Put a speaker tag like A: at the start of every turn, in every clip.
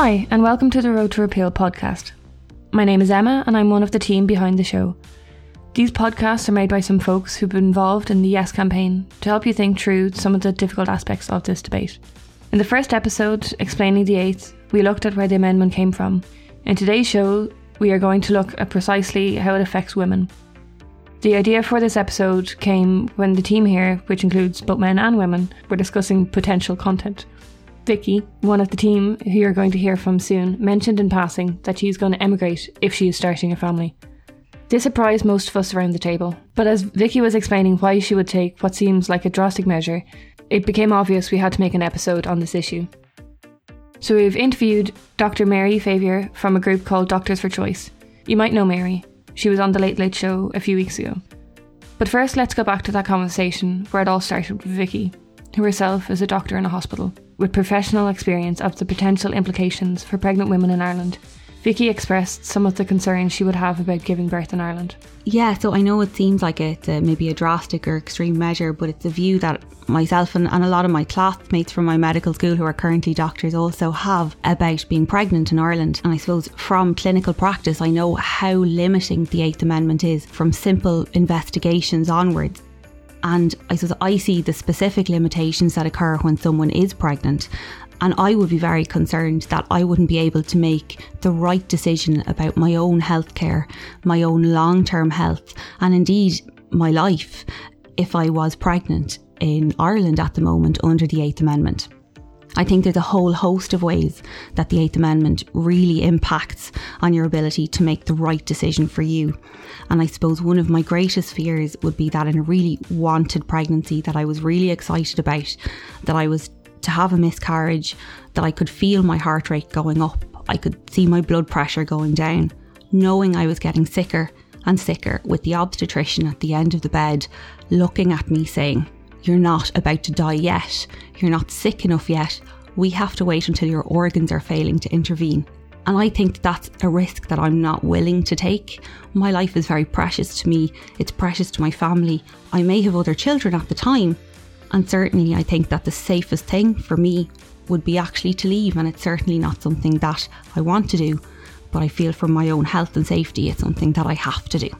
A: Hi, and welcome to the Road to Repeal podcast. My name is Emma, and I'm one of the team behind the show. These podcasts are made by some folks who've been involved in the Yes campaign to help you think through some of the difficult aspects of this debate. In the first episode, explaining the eighth, we looked at where the amendment came from. In today's show, we are going to look at precisely how it affects women. The idea for this episode came when the team here, which includes both men and women, were discussing potential content. Vicky, one of the team who you're going to hear from soon, mentioned in passing that she's going to emigrate if she is starting a family. This surprised most of us around the table, but as Vicky was explaining why she would take what seems like a drastic measure, it became obvious we had to make an episode on this issue. So we've interviewed Dr. Mary Favier from a group called Doctors for Choice. You might know Mary. She was on the Late Late Show a few weeks ago. But first, let's go back to that conversation where it all started with Vicky, who herself is a doctor in a hospital, with professional experience of the potential implications for pregnant women in Ireland Vicky expressed some of the concerns she would have about giving birth in Ireland.
B: Yeah, so I know it seems like it's a, uh, maybe a drastic or extreme measure, but it's a view that myself and, and a lot of my classmates from my medical school who are currently doctors also have about being pregnant in Ireland. And I suppose from clinical practice, I know how limiting the Eighth Amendment is from simple investigations onwards. And I suppose I see the specific limitations that occur when someone is pregnant. And I would be very concerned that I wouldn't be able to make the right decision about my own healthcare, my own long term health, and indeed my life if I was pregnant in Ireland at the moment under the Eighth Amendment. I think there's a whole host of ways that the Eighth Amendment really impacts on your ability to make the right decision for you. And I suppose one of my greatest fears would be that in a really wanted pregnancy that I was really excited about, that I was to have a miscarriage, that I could feel my heart rate going up, I could see my blood pressure going down, knowing I was getting sicker and sicker with the obstetrician at the end of the bed looking at me saying, You're not about to die yet, you're not sick enough yet, we have to wait until your organs are failing to intervene. And I think that's a risk that I'm not willing to take. My life is very precious to me, it's precious to my family. I may have other children at the time, and certainly, I think that the safest thing for me would be actually to leave, and it's certainly not something that I want to do. But I feel for my own health and safety, it's something that I have to do.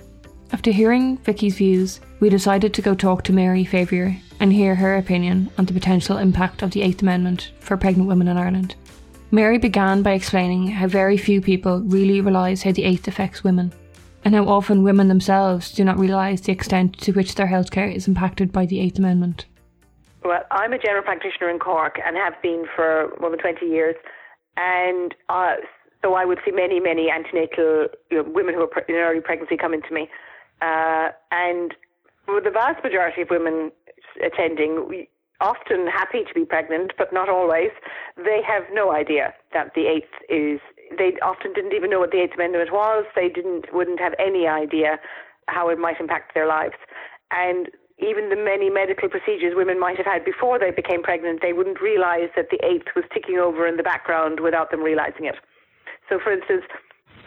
A: After hearing Vicky's views, we decided to go talk to Mary Favier and hear her opinion on the potential impact of the Eighth Amendment for pregnant women in Ireland. Mary began by explaining how very few people really realise how the Eighth affects women, and how often women themselves do not realise the extent to which their healthcare is impacted by the Eighth Amendment.
C: Well, I'm a general practitioner in Cork and have been for more than 20 years. And uh, so I would see many, many antenatal you know, women who are in early pregnancy coming to me. Uh, and for the vast majority of women attending, often happy to be pregnant, but not always. They have no idea that the eighth is. They often didn't even know what the Eighth Amendment was. They didn't, wouldn't have any idea how it might impact their lives. And even the many medical procedures women might have had before they became pregnant, they wouldn't realize that the eighth was ticking over in the background without them realizing it. So, for instance,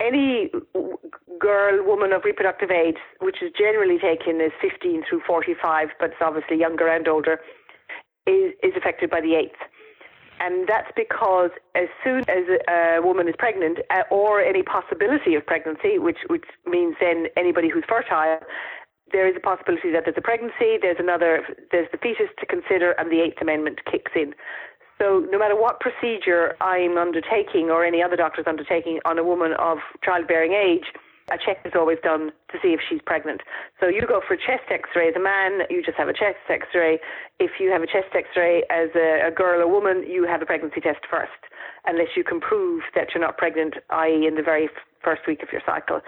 C: any girl, woman of reproductive age, which is generally taken as 15 through 45, but it's obviously younger and older, is, is affected by the eighth. And that's because as soon as a woman is pregnant, uh, or any possibility of pregnancy, which, which means then anybody who's fertile, there is a possibility that there's a pregnancy, there's another, there's the fetus to consider, and the Eighth Amendment kicks in. So no matter what procedure I'm undertaking or any other doctor's undertaking on a woman of childbearing age, a check is always done to see if she's pregnant. So you go for a chest x-ray as a man, you just have a chest x-ray. If you have a chest x-ray as a, a girl or woman, you have a pregnancy test first, unless you can prove that you're not pregnant, i.e. in the very first week of your cycle.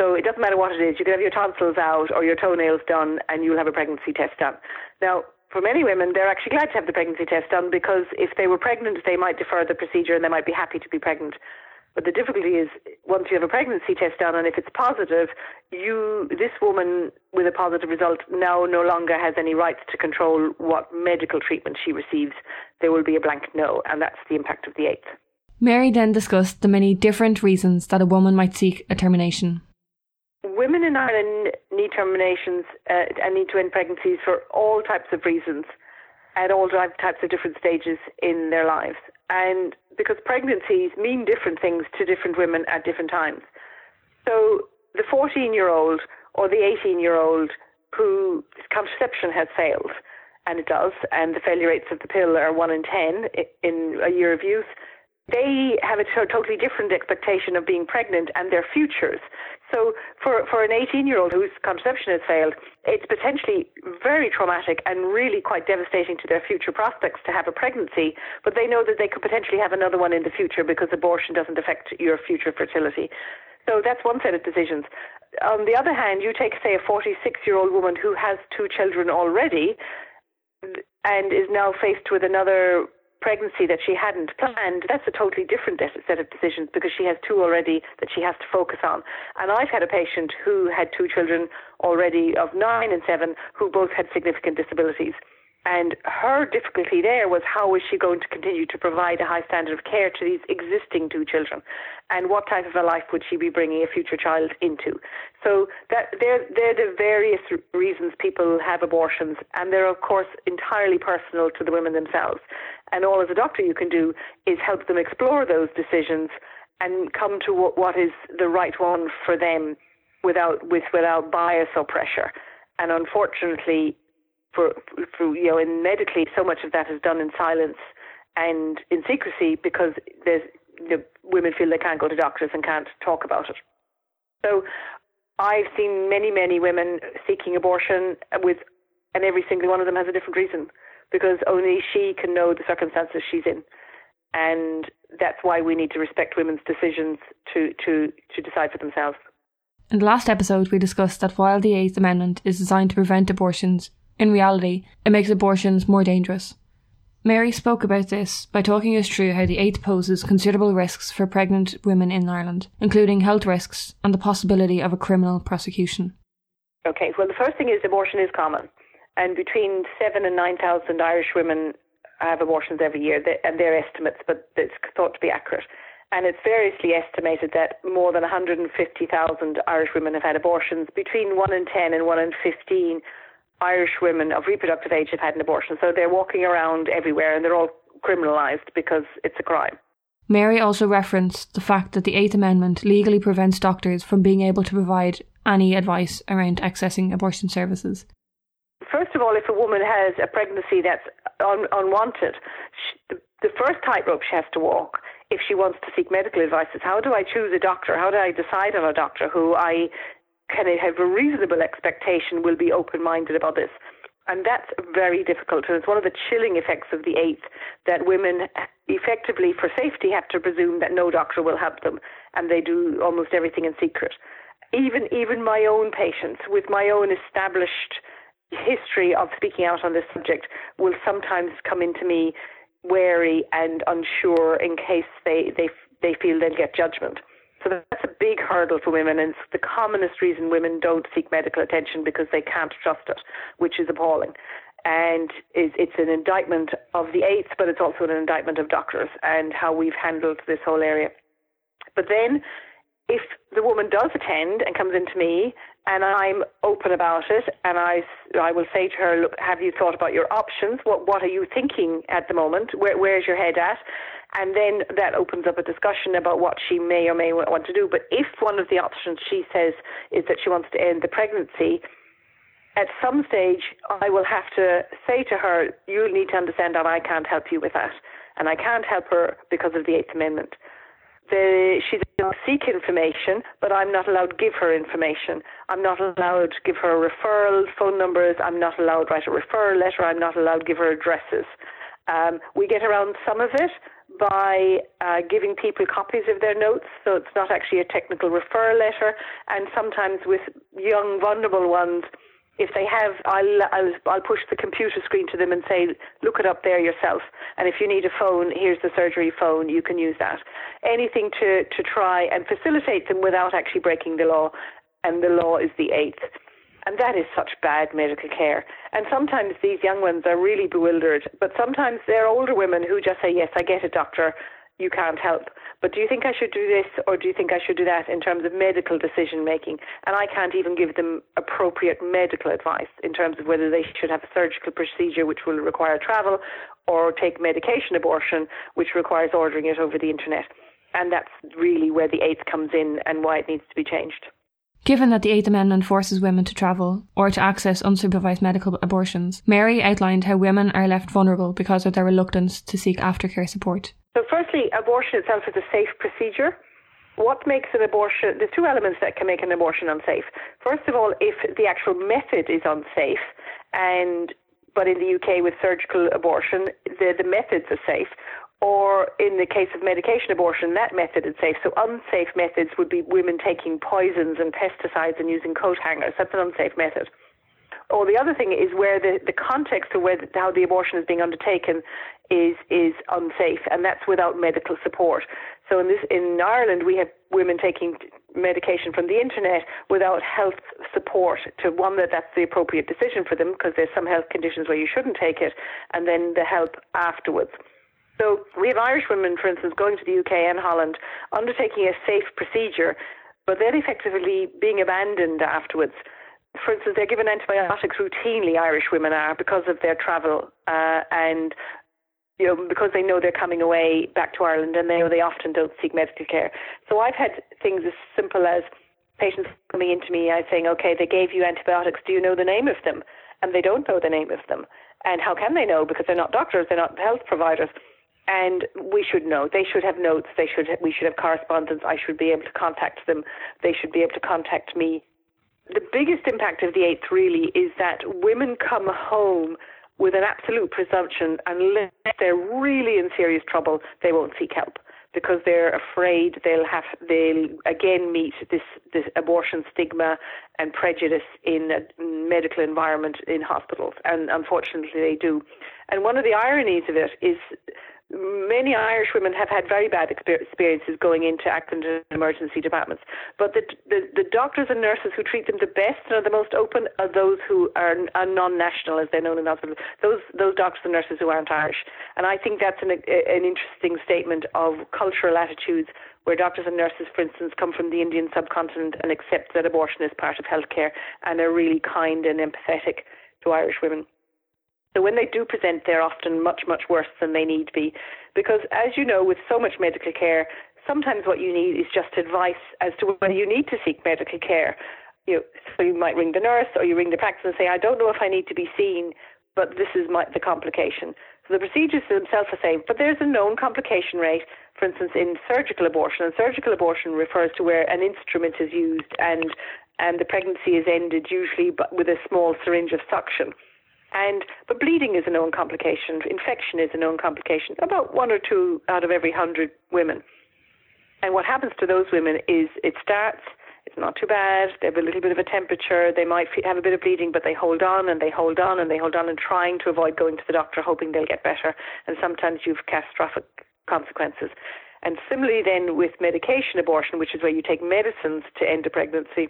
C: So it doesn't matter what it is. You can have your tonsils out or your toenails done, and you'll have a pregnancy test done. Now, for many women, they're actually glad to have the pregnancy test done because if they were pregnant, they might defer the procedure and they might be happy to be pregnant. But the difficulty is once you have a pregnancy test done, and if it's positive, you this woman with a positive result now no longer has any rights to control what medical treatment she receives. There will be a blank no, and that's the impact of the eighth.
A: Mary then discussed the many different reasons that a woman might seek a termination
C: women in Ireland need terminations uh, and need to end pregnancies for all types of reasons at all types of different stages in their lives. And because pregnancies mean different things to different women at different times. So the 14 year old or the 18 year old whose contraception has failed, and it does, and the failure rates of the pill are 1 in 10 in a year of use, they have a totally different expectation of being pregnant and their futures. So for, for an 18 year old whose contraception has failed, it's potentially very traumatic and really quite devastating to their future prospects to have a pregnancy, but they know that they could potentially have another one in the future because abortion doesn't affect your future fertility. So that's one set of decisions. On the other hand, you take, say, a 46 year old woman who has two children already and is now faced with another pregnancy that she hadn't planned, that's a totally different set of decisions because she has two already that she has to focus on. And I've had a patient who had two children already of nine and seven who both had significant disabilities. And her difficulty there was how is she going to continue to provide a high standard of care to these existing two children? And what type of a life would she be bringing a future child into? So that they're, they're the various reasons people have abortions. And they're, of course, entirely personal to the women themselves. And all as a doctor you can do is help them explore those decisions and come to what, what is the right one for them without, with, without bias or pressure. And unfortunately, for, for you know, in medically, so much of that is done in silence and in secrecy because there's you know, women feel they can't go to doctors and can't talk about it. So I've seen many, many women seeking abortion with, and every single one of them has a different reason because only she can know the circumstances she's in. And that's why we need to respect women's decisions to, to, to decide for themselves.
A: In the last episode, we discussed that while the Eighth Amendment is designed to prevent abortions, in reality, it makes abortions more dangerous. Mary spoke about this by talking us through how the Eighth poses considerable risks for pregnant women in Ireland, including health risks and the possibility of a criminal prosecution.
C: Okay, well, the first thing is abortion is common, and between seven and nine thousand Irish women have abortions every year, and they're estimates, but it's thought to be accurate. And it's variously estimated that more than 150,000 Irish women have had abortions. Between 1 in 10 and 1 in 15 Irish women of reproductive age have had an abortion. So they're walking around everywhere and they're all criminalised because it's a crime.
A: Mary also referenced the fact that the Eighth Amendment legally prevents doctors from being able to provide any advice around accessing abortion services.
C: First of all, if a woman has a pregnancy that's un- unwanted, she, the first tightrope she has to walk if she wants to seek medical advice is how do I choose a doctor? How do I decide on a doctor who I can it have a reasonable expectation will be open minded about this. And that's very difficult. And it's one of the chilling effects of the eighth that women effectively, for safety, have to presume that no doctor will help them. And they do almost everything in secret. Even, even my own patients, with my own established history of speaking out on this subject, will sometimes come into me wary and unsure in case they, they, they feel they'll get judgment. So that's a big hurdle for women, and it's the commonest reason women don't seek medical attention because they can't trust it, which is appalling. And it's an indictment of the eighth, but it's also an indictment of doctors and how we've handled this whole area. But then, if the woman does attend and comes into me and I'm open about it, and I, I will say to her, look, have you thought about your options? What, what are you thinking at the moment? Where, where's your head at? And then that opens up a discussion about what she may or may want to do. But if one of the options she says is that she wants to end the pregnancy, at some stage I will have to say to her, you need to understand that I can't help you with that. And I can't help her because of the Eighth Amendment. The, she's allowed to seek information, but I'm not allowed to give her information. I'm not allowed to give her referral phone numbers. I'm not allowed to write a referral letter. I'm not allowed to give her addresses. Um, we get around some of it, by uh, giving people copies of their notes, so it's not actually a technical referral letter. And sometimes with young, vulnerable ones, if they have, I'll, I'll, I'll push the computer screen to them and say, look it up there yourself. And if you need a phone, here's the surgery phone, you can use that. Anything to, to try and facilitate them without actually breaking the law. And the law is the eighth. And that is such bad medical care. And sometimes these young ones are really bewildered, but sometimes they're older women who just say, Yes, I get it, doctor. You can't help. But do you think I should do this or do you think I should do that in terms of medical decision making? And I can't even give them appropriate medical advice in terms of whether they should have a surgical procedure which will require travel or take medication abortion which requires ordering it over the internet. And that's really where the eighth comes in and why it needs to be changed.
A: Given that the Eighth Amendment forces women to travel or to access unsupervised medical abortions, Mary outlined how women are left vulnerable because of their reluctance to seek aftercare support.
C: So, firstly, abortion itself is a safe procedure. What makes an abortion? There's two elements that can make an abortion unsafe. First of all, if the actual method is unsafe, and but in the UK with surgical abortion, the, the methods are safe. Or in the case of medication abortion, that method is safe. So unsafe methods would be women taking poisons and pesticides and using coat hangers. That's an unsafe method. Or the other thing is where the, the context of where the, how the abortion is being undertaken is is unsafe, and that's without medical support. So in this in Ireland, we have women taking medication from the internet without health support to one that that's the appropriate decision for them because there's some health conditions where you shouldn't take it, and then the help afterwards. So we have Irish women, for instance, going to the UK and Holland, undertaking a safe procedure, but then effectively being abandoned afterwards for instance, they're given antibiotics routinely, Irish women are, because of their travel uh, and you know, because they know they're coming away back to Ireland and they know they often don't seek medical care. So I've had things as simple as patients coming into me and saying, okay, they gave you antibiotics, do you know the name of them? And they don't know the name of them. And how can they know? Because they're not doctors, they're not health providers. And we should know. They should have notes. They should. we should have correspondence. I should be able to contact them. They should be able to contact me. The biggest impact of the eighth really is that women come home with an absolute presumption, unless they're really in serious trouble, they won't seek help because they're afraid they'll have they'll again meet this this abortion stigma and prejudice in a medical environment in hospitals, and unfortunately they do. And one of the ironies of it is many Irish women have had very bad experiences going into accident and emergency departments. But the, the, the, doctors and nurses who treat them the best and are the most open are those who are, are non-national, as they're known in the hospital. Those those doctors and nurses who aren't Irish. And I think that's an, an interesting statement of cultural attitudes where doctors and nurses, for instance, come from the Indian subcontinent and accept that abortion is part of healthcare and are really kind and empathetic to Irish women. So when they do present, they're often much, much worse than they need to be. Because as you know, with so much medical care, sometimes what you need is just advice as to whether you need to seek medical care. You know, so you might ring the nurse or you ring the practice and say, I don't know if I need to be seen, but this is my, the complication. So the procedures themselves are safe, but there's a known complication rate, for instance, in surgical abortion. And surgical abortion refers to where an instrument is used and and the pregnancy is ended usually with a small syringe of suction. And but bleeding is a known complication. Infection is a known complication. About one or two out of every hundred women. And what happens to those women is it starts. It's not too bad. They have a little bit of a temperature. They might have a bit of bleeding, but they hold on and they hold on and they hold on and trying to avoid going to the doctor, hoping they'll get better. And sometimes you've catastrophic consequences. And similarly, then with medication abortion, which is where you take medicines to end a pregnancy,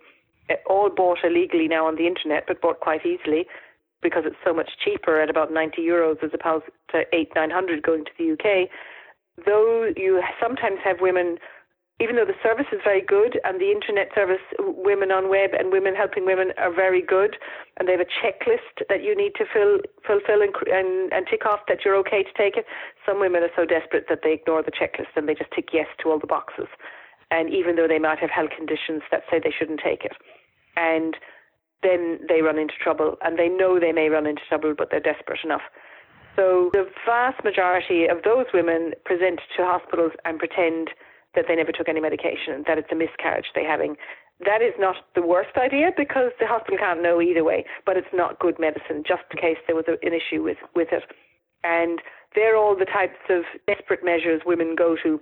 C: eh, all bought illegally now on the internet, but bought quite easily because it's so much cheaper at about 90 euros as opposed to 8 900 going to the UK. Though you sometimes have women, even though the service is very good and the internet service, women on web and women helping women are very good, and they have a checklist that you need to fill, fulfill and, and, and tick off that you're okay to take it. Some women are so desperate that they ignore the checklist and they just tick yes to all the boxes. And even though they might have health conditions that say they shouldn't take it. And then they run into trouble and they know they may run into trouble, but they're desperate enough. So the vast majority of those women present to hospitals and pretend that they never took any medication, that it's a miscarriage they're having. That is not the worst idea because the hospital can't know either way, but it's not good medicine just in case there was an issue with, with it. And they're all the types of desperate measures women go to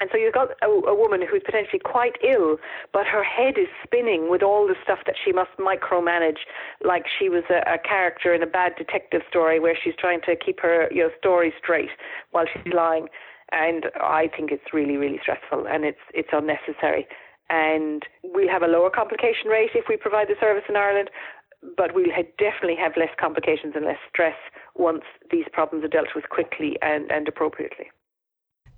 C: and so you've got a, a, woman who's potentially quite ill, but her head is spinning with all the stuff that she must micromanage, like she was a, a character in a bad detective story where she's trying to keep her you know, story straight while she's lying. And I think it's really, really stressful and it's it's unnecessary. And we'll have a lower complication rate if we provide the service in Ireland, but we'll have definitely have less complications and less stress once these problems are dealt with quickly and, and appropriately.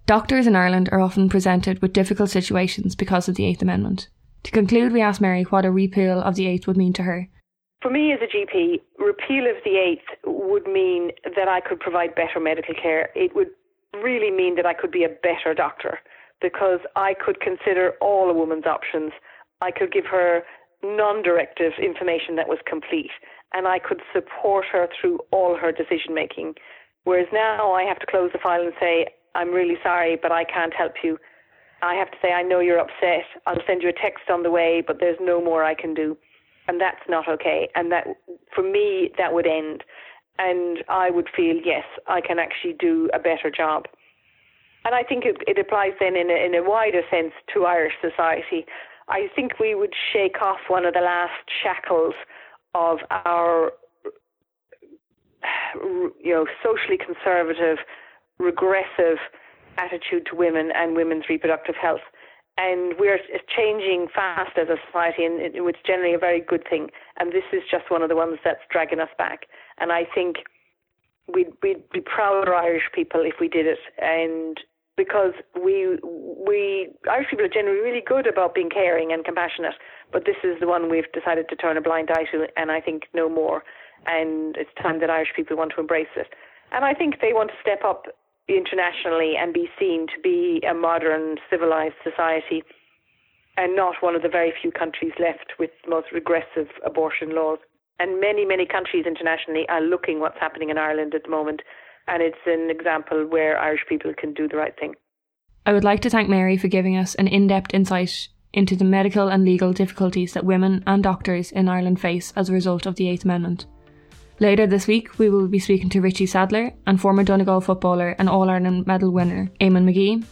A: Doctors in Ireland are often presented with difficult situations because of the Eighth Amendment. To conclude, we asked Mary what a repeal of the Eighth would mean to her.
C: For me as a GP, repeal of the Eighth would mean that I could provide better medical care. It would really mean that I could be a better doctor because I could consider all a woman's options. I could give her non directive information that was complete and I could support her through all her decision making. Whereas now I have to close the file and say, I'm really sorry, but I can't help you. I have to say, I know you're upset. I'll send you a text on the way, but there's no more I can do. And that's not okay. And that, for me, that would end. And I would feel, yes, I can actually do a better job. And I think it, it applies then in a, in a wider sense to Irish society. I think we would shake off one of the last shackles of our, you know, socially conservative regressive attitude to women and women's reproductive health. And we're changing fast as a society, and it's generally a very good thing. And this is just one of the ones that's dragging us back. And I think we'd, we'd be prouder Irish people if we did it. And because we we Irish people are generally really good about being caring and compassionate, but this is the one we've decided to turn a blind eye to, and I think no more. And it's time that Irish people want to embrace it. And I think they want to step up internationally and be seen to be a modern, civilized society and not one of the very few countries left with the most regressive abortion laws. And many, many countries internationally are looking what's happening in Ireland at the moment, and it's an example where Irish people can do the right thing.
A: I would like to thank Mary for giving us an in depth insight into the medical and legal difficulties that women and doctors in Ireland face as a result of the Eighth Amendment. Later this week, we will be speaking to Richie Sadlier and former Donegal footballer and All Ireland medal winner Eamon McGee.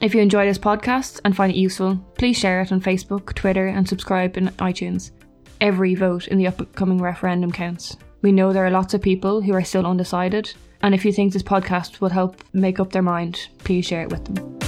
A: If you enjoy this podcast and find it useful, please share it on Facebook, Twitter, and subscribe in iTunes. Every vote in the upcoming referendum counts. We know there are lots of people who are still undecided, and if you think this podcast will help make up their mind, please share it with them.